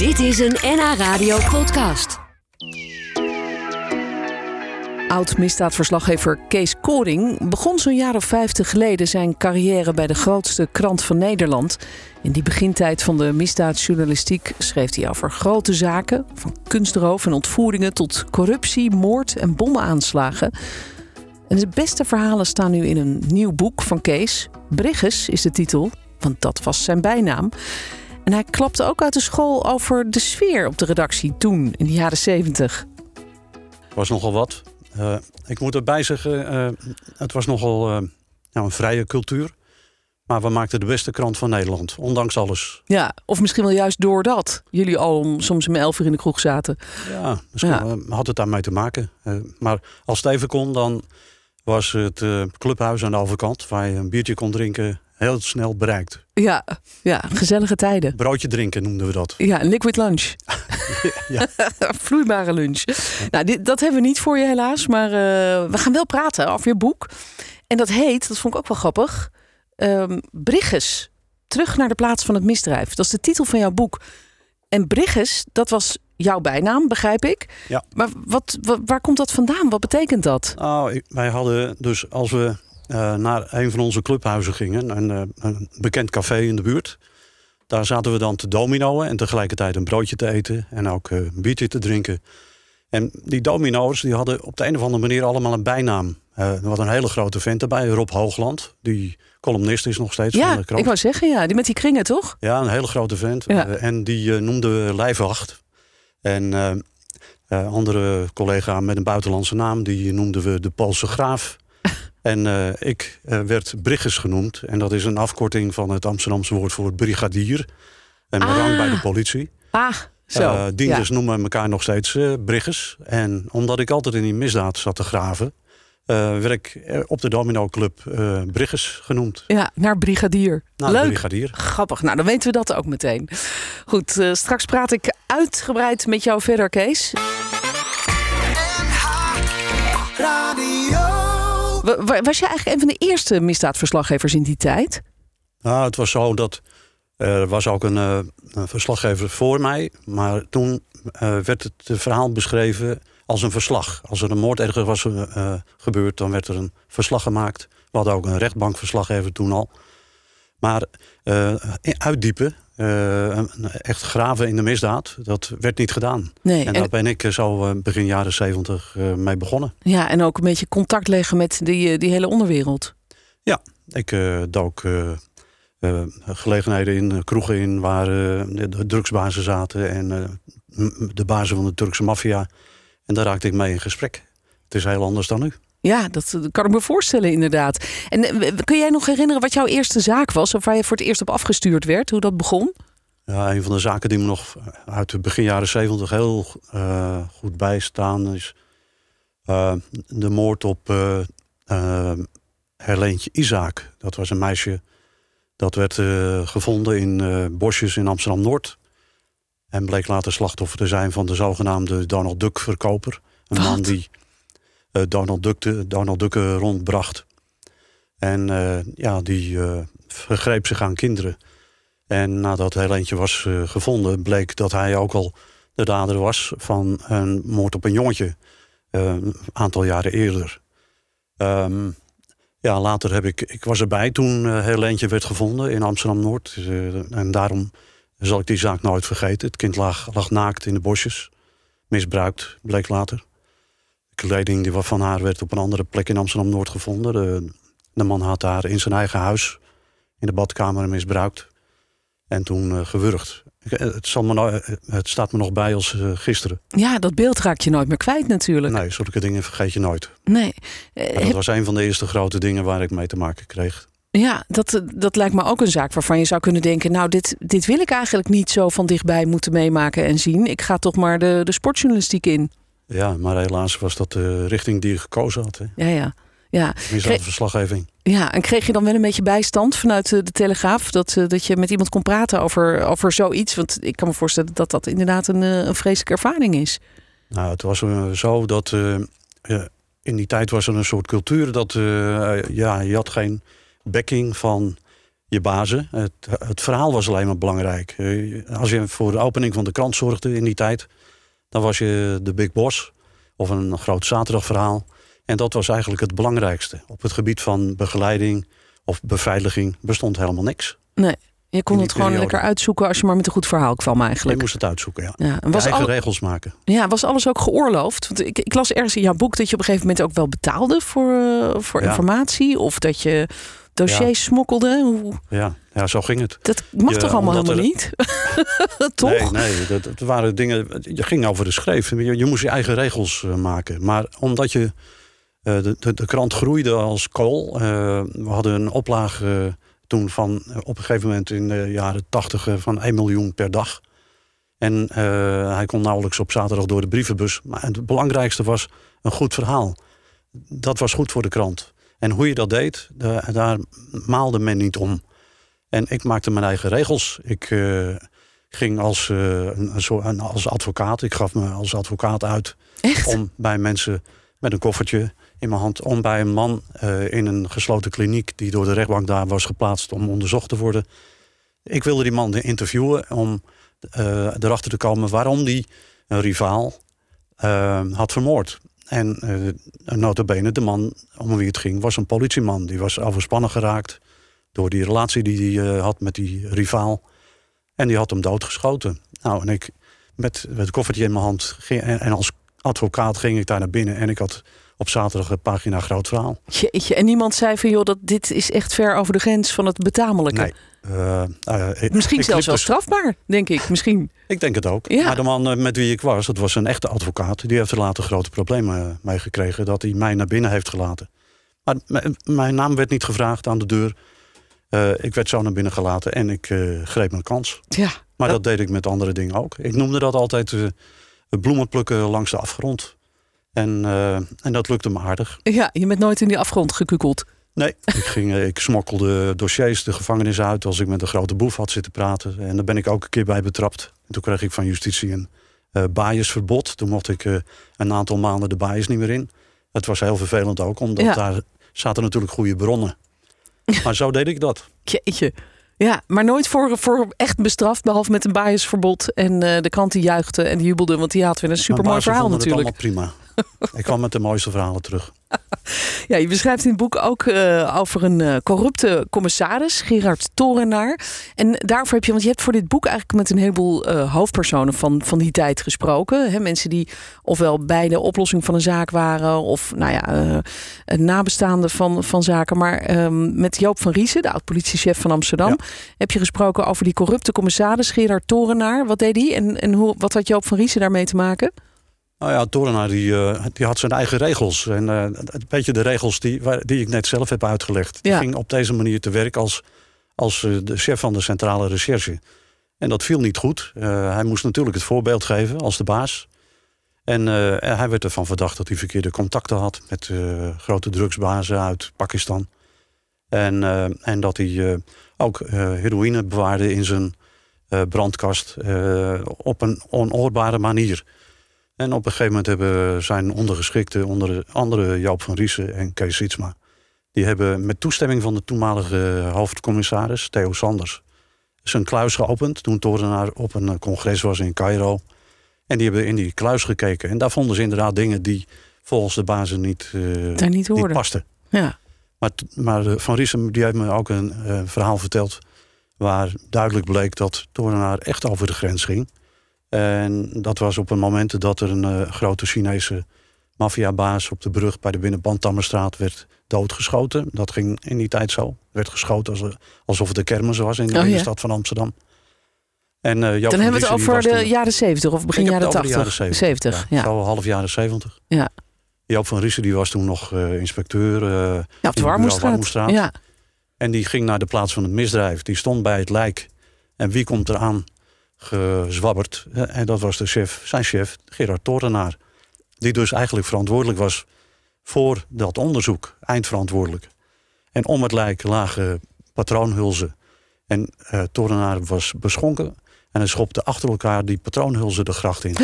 Dit is een NH Radio podcast. Oud-misdaadverslaggever Kees Koring begon zo'n jaar of vijftig geleden zijn carrière bij de grootste krant van Nederland. In die begintijd van de misdaadjournalistiek schreef hij over grote zaken, van kunstroof en ontvoeringen tot corruptie, moord en bommenaanslagen. En de beste verhalen staan nu in een nieuw boek van Kees. Brigges is de titel, want dat was zijn bijnaam. En hij klapte ook uit de school over de sfeer op de redactie toen, in de jaren zeventig. was nogal wat. Uh, ik moet erbij zeggen, uh, het was nogal uh, nou, een vrije cultuur. Maar we maakten de beste krant van Nederland, ondanks alles. Ja, of misschien wel juist doordat jullie al soms om elf uur in de kroeg zaten. Ja, misschien ja. had het daarmee te maken. maar als het even kon, dan was het clubhuis aan de overkant... waar je een biertje kon drinken, heel snel bereikt. Ja, ja gezellige tijden. Broodje drinken noemden we dat. Ja, liquid lunch. ja. Vloeibare lunch. Nou, dit, dat hebben we niet voor je helaas, maar uh, we gaan wel praten over je boek. En dat heet, dat vond ik ook wel grappig, um, Brigges. Terug naar de plaats van het misdrijf. Dat is de titel van jouw boek. En Brigges, dat was jouw bijnaam, begrijp ik. Ja. Maar wat, wat, waar komt dat vandaan? Wat betekent dat? Ik, wij hadden dus als we uh, naar een van onze clubhuizen gingen, een, uh, een, bekend café in de buurt. Daar zaten we dan te dominoen en tegelijkertijd een broodje te eten en ook uh, een biertje te drinken. En die domino's die hadden op de een of andere manier allemaal een bijnaam. er was een hele grote vent erbij, Rob Hoogland, die columnist is nog steeds ja, van de krant. ik wou zeggen, ja, die met die kringen toch? Ja, een hele grote vent. Ja. en die noemden we Lijfwacht. En andere collega met een buitenlandse naam, die noemden we de Poolse Graaf. En uh, ik uh, werd Brigges genoemd. En dat is een afkorting van het Amsterdamse woord voor brigadier. En mijn Ah. rang bij de politie. Ah, zo. Uh, dienders ja. noemen elkaar nog steeds Brigges. En omdat ik altijd in die misdaad zat te graven... werd ik op de Domino Club Brigges genoemd. Ja, naar brigadier. Nou, Leuk. brigadier. Grappig. Nou, dan weten we dat ook meteen. Goed, straks praat ik uitgebreid met jou verder, Kees. Was je eigenlijk een van de eerste misdaadverslaggevers in die tijd? Nou, het was zo dat er was ook een, uh, een verslaggever voor mij. Maar toen uh, werd het verhaal beschreven als een verslag. Als er een moord ergens was gebeurd, dan werd er een verslag gemaakt. We hadden ook een rechtbankverslaggever toen al. Maar uitdiepen, echt graven in de misdaad, dat werd niet gedaan. Nee, en daar ben ik zo begin jaren zeventig mee begonnen. Ja, en ook een beetje contact leggen met die, die hele onderwereld. Ja, ik dook uh, gelegenheden in, kroegen in waar de drugsbazen zaten en de bazen van de Turkse maffia. En daar raakte ik mee in gesprek. Het is heel anders dan nu. Ja, dat kan ik me voorstellen, inderdaad. En kun jij nog herinneren wat jouw eerste zaak was, of waar je voor het eerst op afgestuurd werd, hoe dat begon? Ja, een van de zaken die me nog uit de begin jaren zeventig heel goed bijstaan is de moord op Herleentje Isaak. Dat was een meisje dat werd uh, gevonden in uh, bosjes in Amsterdam-Noord. En bleek later slachtoffer te zijn van de zogenaamde Donald Duck-verkoper. Een Wat? man die uh, Donald, Duck Donald Duck rondbracht. En ja, die vergreep zich aan kinderen. En nadat hij eentje was gevonden, bleek dat hij ook al de dader was van een moord op een jongetje. een aantal jaren eerder. Um, ja, later heb ik... Ik was erbij toen uh, Helentje werd gevonden in Amsterdam-Noord. Uh, en daarom zal ik die zaak nooit vergeten. Het kind lag, lag naakt in de bosjes. Misbruikt, bleek later. Kleding die van haar werd op een andere plek in Amsterdam-Noord gevonden. De, de, man had haar in zijn eigen huis in de badkamer misbruikt. En toen uh, gewurgd. Het, zal me no het staat me nog bij als gisteren. Ja, dat beeld raak je nooit meer kwijt natuurlijk. Nee, zulke dingen vergeet je nooit. Nee. Dat was een van de eerste grote dingen waar ik mee te maken kreeg. Ja, dat, dat lijkt me ook een zaak waarvan je zou kunnen denken... nou, dit, dit wil ik eigenlijk niet zo van dichtbij moeten meemaken en zien. Ik ga toch maar de, de sportjournalistiek in. Ja, maar helaas was dat de richting die je gekozen had. Hè? Ja, ja. ja. Misdaadverslaggeving. Ja, en kreeg je dan wel een beetje bijstand vanuit de, de Telegraaf? Dat, uh, dat je met iemand kon praten over, over zoiets? Want ik kan me voorstellen dat dat inderdaad een, uh, een vreselijke ervaring is. Nou, het was zo dat in die tijd was er een soort cultuur dat ja, je had geen backing van je bazen. Het, het verhaal was alleen maar belangrijk. Eh, als je voor de opening van de krant zorgde in die tijd, dan was je de big boss of een groot zaterdagverhaal. En dat was eigenlijk het belangrijkste. Op het gebied van begeleiding of beveiliging bestond helemaal niks. Nee. Je kon het gewoon lekker uitzoeken als je maar met een goed verhaal kwam eigenlijk. Je moest het uitzoeken, ja. ja en was eigen regels maken. Ja, was alles ook geoorloofd? Want ik, ik, las ergens in jouw boek dat je op een gegeven moment ook wel betaalde voor, uh, voor informatie. Of dat je dossiers smokkelde. Hoe... Ja. ja, zo ging het. Dat mag toch allemaal helemaal niet? toch? Nee, nee dat, dat, waren dingen... Je ging over de schreef. Je, je moest je eigen regels uh, maken. Maar omdat je... Uh, de, de, de, krant groeide als kool. we hadden een oplage toen van op een gegeven moment in de jaren tachtig van 1 miljoen per dag. En hij kon nauwelijks op zaterdag door de brievenbus. Maar het belangrijkste was een goed verhaal. Dat was goed voor de krant. En hoe je dat deed, daar, daar maalde men niet om. En ik maakte mijn eigen regels. Ik uh, ging als, uh, een, als advocaat, ik gaf me als advocaat uit Echt? om bij mensen met een koffertje in mijn hand om bij een man uh, in een gesloten kliniek die door de rechtbank daar was geplaatst om onderzocht te worden. Ik wilde die man interviewen om erachter te komen waarom die een rivaal had vermoord. En uh, notabene, de man om wie het ging, was een politieman. Die was overspannen geraakt door die relatie die hij had met die rivaal. En die had hem doodgeschoten. Nou, en ik met, met het koffertje in mijn hand ging, en, en als advocaat ging ik daar naar binnen en ik had op zaterdag een pagina groot verhaal. Jeetje, en niemand zei van joh, dat dit is echt ver over de grens van het betamelijke. Nee. Uh, uh, ik, Misschien zelfs wel strafbaar, denk ik. Misschien. Ik denk het ook. Ja. Maar de man met wie ik was, dat was een echte advocaat. Die heeft er later grote problemen mee gekregen. Dat hij mij naar binnen heeft gelaten. Maar mijn naam werd niet gevraagd aan de deur. Uh, ik werd zo naar binnen gelaten en ik greep mijn kans. Ja. Maar dat deed ik met andere dingen ook. Ik noemde dat altijd bloemen plukken langs de afgrond. En, en dat lukte me aardig. Ja, je bent nooit in die afgrond gekukeld. Nee, ik, ging, ik smokkelde dossiers de gevangenis uit als ik met een grote boef had zitten praten. En daar ben ik ook een keer bij betrapt. En toen kreeg ik van justitie een uh, biasverbod. Toen mocht ik uh, een aantal maanden de bias niet meer in. Het was heel vervelend ook, omdat ja. daar zaten natuurlijk goede bronnen. Maar zo deed ik dat. Jeetje. Ja, maar nooit voor, voor echt bestraft, behalve met een biasverbod. En uh, de krant die juichte en die jubelde, want die had weer een supermooi verhaal natuurlijk. Het prima. Ik kwam met de mooiste verhalen terug. Ja, je beschrijft in het boek ook uh, over een uh, corrupte commissaris, Gerard Torenaar. En daarvoor heb je, want je hebt voor dit boek eigenlijk met een heleboel uh, hoofdpersonen van, van die tijd gesproken. Hè? Mensen die ofwel bij de oplossing van een zaak waren, of nou ja, nabestaanden van, van zaken. Maar um, met Joop van Riesen, de oud-politiechef van Amsterdam, ja. heb je gesproken over die corrupte commissaris, Gerard Torenaar. Wat deed hij en, en hoe, wat had Joop van Riesen daarmee te maken? Nou ja, Torenaar die, uh, die had zijn eigen regels. En uh, een beetje de regels die, waar, die ik net zelf heb uitgelegd. Die ging op deze manier te werk als, als uh, de chef van de centrale recherche. En dat viel niet goed. hij moest natuurlijk het voorbeeld geven als de baas. En hij werd ervan verdacht dat hij verkeerde contacten had met grote drugsbazen uit Pakistan. En, en dat hij ook heroïne bewaarde in zijn brandkast op een onoorbare manier. En op een gegeven moment hebben zijn ondergeschikten, onder andere Joop van Riesen en Kees Sietsma, die hebben met toestemming van de toenmalige hoofdcommissaris, Theo Sanders, zijn kluis geopend toen Torenaar op een congres was in Cairo. En die hebben in die kluis gekeken. En daar vonden ze inderdaad dingen die volgens de bazen niet, uh, Daar niet, niet pasten. Ja. Maar, maar uh, Van Riesen die heeft me ook een uh, verhaal verteld waar duidelijk bleek dat Torenaar echt over de grens ging. En dat was op een moment dat er een uh, grote Chinese maffiabaas op de brug bij de Binnenbandtammerstraat werd doodgeschoten. Dat ging in die tijd zo. Werd geschoten als, alsof het de kermis was in de oh, ja. van Amsterdam. En, uh, Dan hebben we het over de jaren 70 of begin jaren 80. jaren 70. 70 ja. ja. Zo half jaren 70. Ja. Joop van Riesen die was toen nog uh, inspecteur. Uh, ja, op de Warmoestraat. Ja. En die ging naar de plaats van het misdrijf. Die stond bij het lijk. En wie komt eraan? Gezwabberd. En dat was de chef, zijn chef, Gerard Torenaar. Die dus eigenlijk verantwoordelijk was voor dat onderzoek. Eindverantwoordelijk. En om het lijk lagen patroonhulzen. En uh, Torenaar was beschonken. En hij schopte achter elkaar die patroonhulzen de gracht in.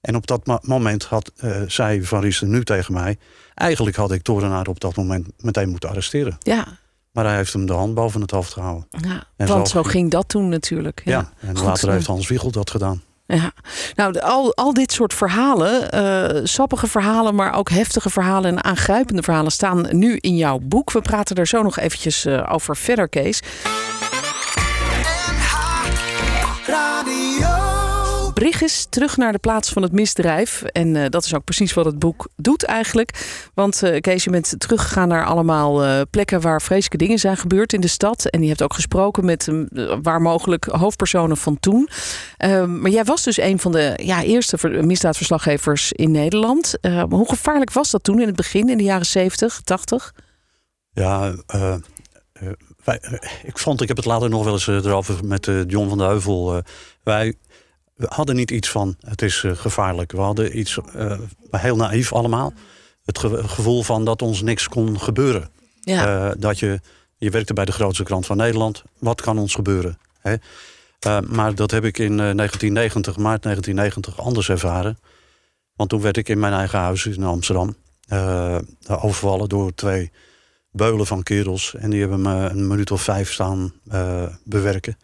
En op dat moment had, uh, zei Van Riesen nu tegen mij... eigenlijk had ik Torenaar op dat moment meteen moeten arresteren. Ja. Maar hij heeft hem de hand boven het hoofd gehouden. Ja, En want zo ging dat toen natuurlijk. Ja, Ja. en Goed, later heeft Hans Wiegel dat gedaan. Ja, nou, al, al dit soort verhalen, eh, sappige verhalen, maar ook heftige verhalen en aangrijpende verhalen staan nu in jouw boek. We praten er zo nog eventjes eh, over verder, Kees. Brigges terug naar de plaats van het misdrijf. En eh, dat is ook precies wat het boek doet eigenlijk. Want eh, Kees, je bent teruggegaan naar allemaal eh, plekken waar vreselijke dingen zijn gebeurd in de stad. En je hebt ook gesproken met eh, waar mogelijk hoofdpersonen van toen. Ehm, maar jij was dus een van de ja, eerste ver- misdaadverslaggevers in Nederland. Eh, hoe gevaarlijk was dat toen in het begin, in de jaren 70, 80? Ja, ik vond, ik heb het later nog wel eens erover met John van de Heuvel. wij we hadden niet iets van het is eh, gevaarlijk. We hadden iets eh, heel naïef allemaal. Het ge- gevoel van dat ons niks kon gebeuren. Ja, Eh, dat je, je werkte bij de grootste krant van Nederland. Wat kan ons gebeuren? Hè? Maar dat heb ik in eh, 1990, maart 1990, anders ervaren. Want toen werd ik in mijn eigen huis in Amsterdam overvallen door twee beulen van kerels. En die hebben me een minuut of vijf staan bewerken.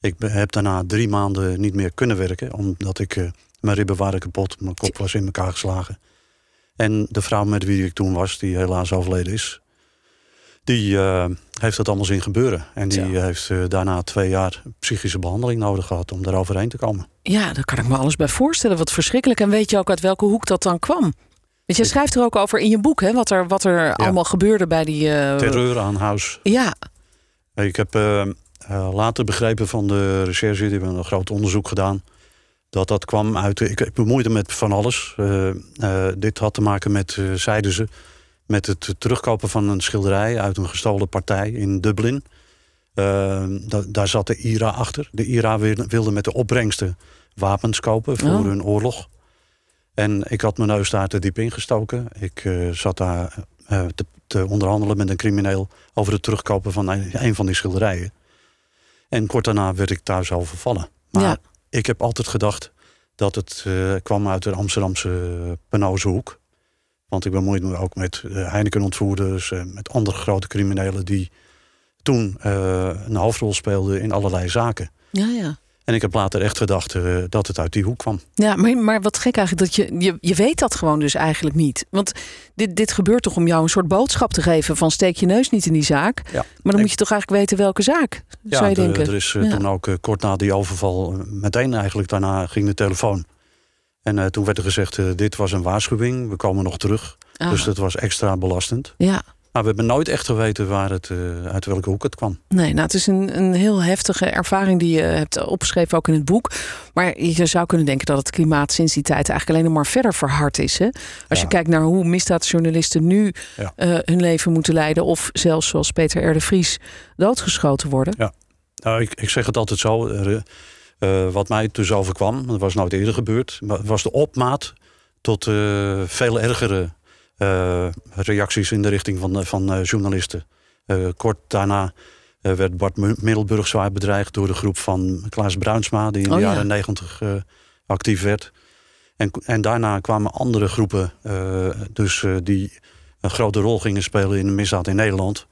Ik heb daarna drie maanden niet meer kunnen werken. Omdat ik, eh, mijn ribben waren kapot, mijn kop was in elkaar geslagen. En de vrouw met wie ik toen was, die helaas overleden is... die eh, heeft dat allemaal zien gebeuren. En die heeft eh, daarna twee jaar psychische behandeling nodig gehad... om daar overheen te komen. ja, daar kan ik me alles bij voorstellen. Wat verschrikkelijk. En weet je ook uit welke hoek dat dan kwam? Want je schrijft er ook over in je boek, hè, wat er, wat er allemaal gebeurde bij die. eh, Terreur aan huis. Ja, Ik heb eh, later begrepen van de recherche, die hebben een groot onderzoek gedaan. Dat dat kwam uit. Ik, ik bemoeide me met van alles. Eh, eh, dit had te maken met, zeiden ze, met het terugkopen van een schilderij uit een gestolen partij in Dublin. Da- daar zat de IRA achter. De IRA wilde, met de opbrengsten wapens kopen voor Oh. hun oorlog. En ik had mijn neus daar te diep ingestoken. Ik zat daar te, te onderhandelen met een crimineel over het terugkopen van een, een van die schilderijen. En kort daarna werd ik thuis overvallen. Maar Ja. ik heb altijd gedacht dat het eh, kwam uit de Amsterdamse Penoze hoek. Want ik bemoeide me ook met eh, Heineken-ontvoerders... en met andere grote criminelen die toen eh, een hoofdrol speelden in allerlei zaken. ja, ja. En ik heb later echt gedacht eh, dat het uit die hoek kwam. Ja, maar, maar wat gek eigenlijk dat je, je, je weet dat gewoon dus eigenlijk niet. Want dit, dit gebeurt toch om jou een soort boodschap te geven van steek je neus niet in die zaak. Ja. Maar dan Ik- moet je toch eigenlijk weten welke zaak, zou je de- denken. er is eh, Ja. toen ook eh, kort na die overval, eh, meteen eigenlijk daarna ging de telefoon. En eh, toen werd er gezegd, eh, dit was een waarschuwing, we komen nog terug. Ah, Dus dat was extra belastend. ja, Maar we hebben nooit echt geweten waar het, eh, uit welke hoek het kwam. nee, nou het is een, een heel heftige ervaring die je hebt opgeschreven ook in het boek. Maar je zou kunnen denken dat het klimaat sinds die tijd eigenlijk alleen nog maar verder verhard is. Hè? Als je Ja. kijkt naar hoe misdaadjournalisten nu Ja. eh, hun leven moeten leiden. Of zelfs zoals Peter R. de Vries doodgeschoten worden. Nou, ik, ik zeg het altijd zo. eh, wat mij dus overkwam, dat was nooit eerder gebeurd, maar was de opmaat tot veel ergere reacties in de richting van, van eh, journalisten. Eh, kort daarna eh, werd Bart Mi- Middelburg zwaar bedreigd door de groep van Klaas Bruinsma, die in Oh, de ja. jaren negentig eh, actief werd. En, en daarna kwamen andere groepen, eh, dus, eh, die een grote rol gingen spelen in de misdaad in Nederland.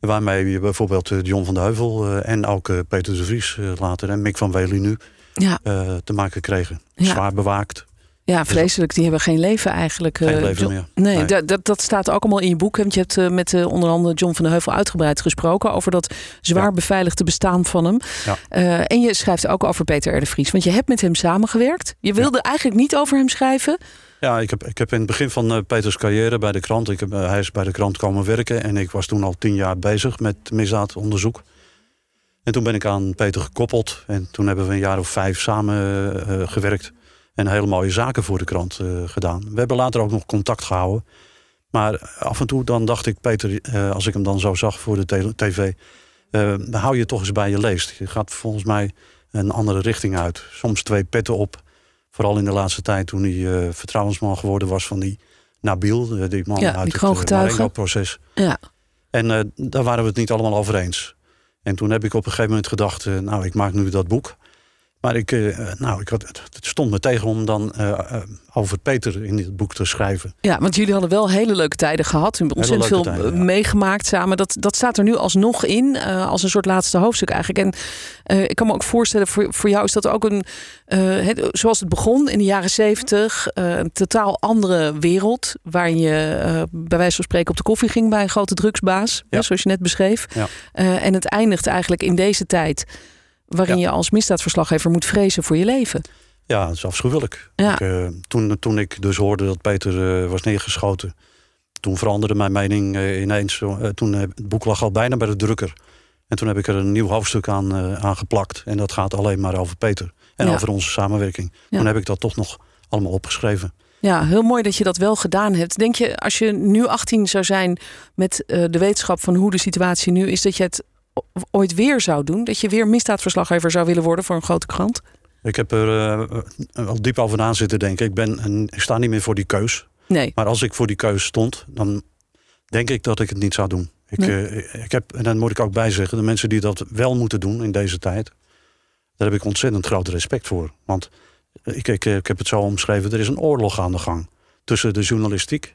Waarmee je bijvoorbeeld eh, John van de Heuvel eh, en ook eh, Peter de Vries eh, later en Mick van Wely nu Ja, eh, te maken kregen. Ja. Zwaar bewaakt. Ja, vreselijk. Die hebben geen leven eigenlijk. Geen eh, leven meer. Nee, Nee. Dat, dat, dat staat ook allemaal in je boek. Want je hebt eh, met eh, onder andere John van de Heuvel uitgebreid gesproken over dat zwaar Ja. beveiligde bestaan van hem. Ja. En je schrijft ook over Peter R. de Vries. Want je hebt met hem samengewerkt. Je wilde eigenlijk niet over hem schrijven. Ja, ik heb, ik heb in het begin van Peters carrière bij de krant... Ik heb, hij is bij de krant komen werken... en ik was toen al tien jaar bezig met misdaadonderzoek. En toen ben ik aan Peter gekoppeld. En toen hebben we een jaar of vijf samen gewerkt. En hele mooie zaken voor de krant eh, gedaan. We hebben later ook nog contact gehouden. Maar af en toe dan dacht ik, Peter, eh, als ik hem dan zo zag voor de tv... eh, hou je toch eens bij je leest. Je gaat volgens mij een andere richting uit. Soms twee petten op. Vooral in de laatste tijd toen hij vertrouwensman geworden was van die Nabil. die man Ja, die uit het kroongetuige. Marengo-proces. Ja, En daar waren we het niet allemaal over eens. En toen heb ik op een gegeven moment gedacht, nou, ik maak nu dat boek. Maar ik, uh, nou, ik had, het stond me tegen om dan uh, over Peter in dit boek te schrijven. Ja, want jullie hadden wel hele leuke tijden gehad. Hebben ontzettend veel tijden, meegemaakt samen. Dat, dat staat er nu alsnog in, als een soort laatste hoofdstuk eigenlijk. En ik kan me ook voorstellen, voor, voor jou is dat ook een... Het, zoals het begon in de jaren zeventig, een totaal andere wereld... waarin je bij wijze van spreken op de koffie ging bij een grote drugsbaas. Ja. zoals je net beschreef. Ja. en het eindigt eigenlijk in deze tijd waarin je als misdaadverslaggever moet vrezen voor je leven. Ja, dat is afschuwelijk. Ja. Ik, uh, toen, toen ik dus hoorde dat Peter uh, was neergeschoten, toen veranderde mijn mening uh, ineens. toen het boek lag al bijna bij de drukker. En toen heb ik er een nieuw hoofdstuk aan, aan geplakt. En dat gaat alleen maar over Peter en over onze samenwerking. Toen heb ik dat toch nog allemaal opgeschreven. Ja, heel mooi dat je dat wel gedaan hebt. Denk je, als je nu 18 zou zijn met de wetenschap van hoe de situatie nu is, dat je het ooit weer zou doen? Dat je weer misdaadverslaggever zou willen worden voor een grote krant? Ik heb er uh, al diep over na zitten denken. Ik, ben, ik sta niet meer voor die keus. Nee. Maar als ik voor die keus stond, dan denk ik dat ik het niet zou doen. Ik, uh, ik heb, en dan moet ik ook bijzeggen, de mensen die dat wel moeten doen in deze tijd, daar heb ik ontzettend groot respect voor. Want ik, ik, ik heb het zo omschreven, er is een oorlog aan de gang tussen de journalistiek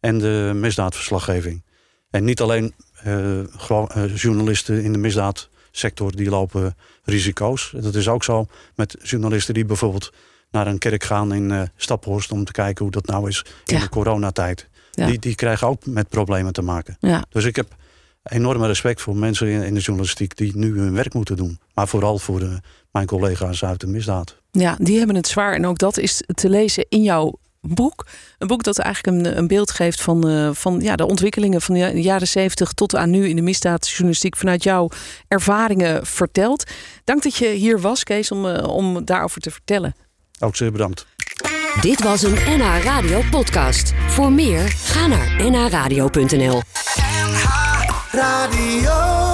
en de misdaadverslaggeving. En niet alleen uh, journalisten in de misdaadsector die lopen risico's. Dat is ook zo met journalisten die bijvoorbeeld naar een kerk gaan in uh, Staphorst om te kijken hoe dat nou is in de coronatijd. Die, die krijgen ook met problemen te maken. Ja. Dus ik heb enorme respect voor mensen in, in, de journalistiek die nu hun werk moeten doen. Maar vooral voor de, mijn collega's uit de misdaad. Ja, die hebben het zwaar. En ook dat is te lezen in jouw boek. Een boek dat eigenlijk een, een beeld geeft van, uh, van ja, de ontwikkelingen van de jaren zeventig tot aan nu in de misdaadjournalistiek vanuit jouw ervaringen vertelt. Dank dat je hier was, Kees, om, uh, om daarover te vertellen. Ook zeer bedankt. Dit was een NH Radio podcast. Voor meer, ga naar nhradio.nl. NH Radio.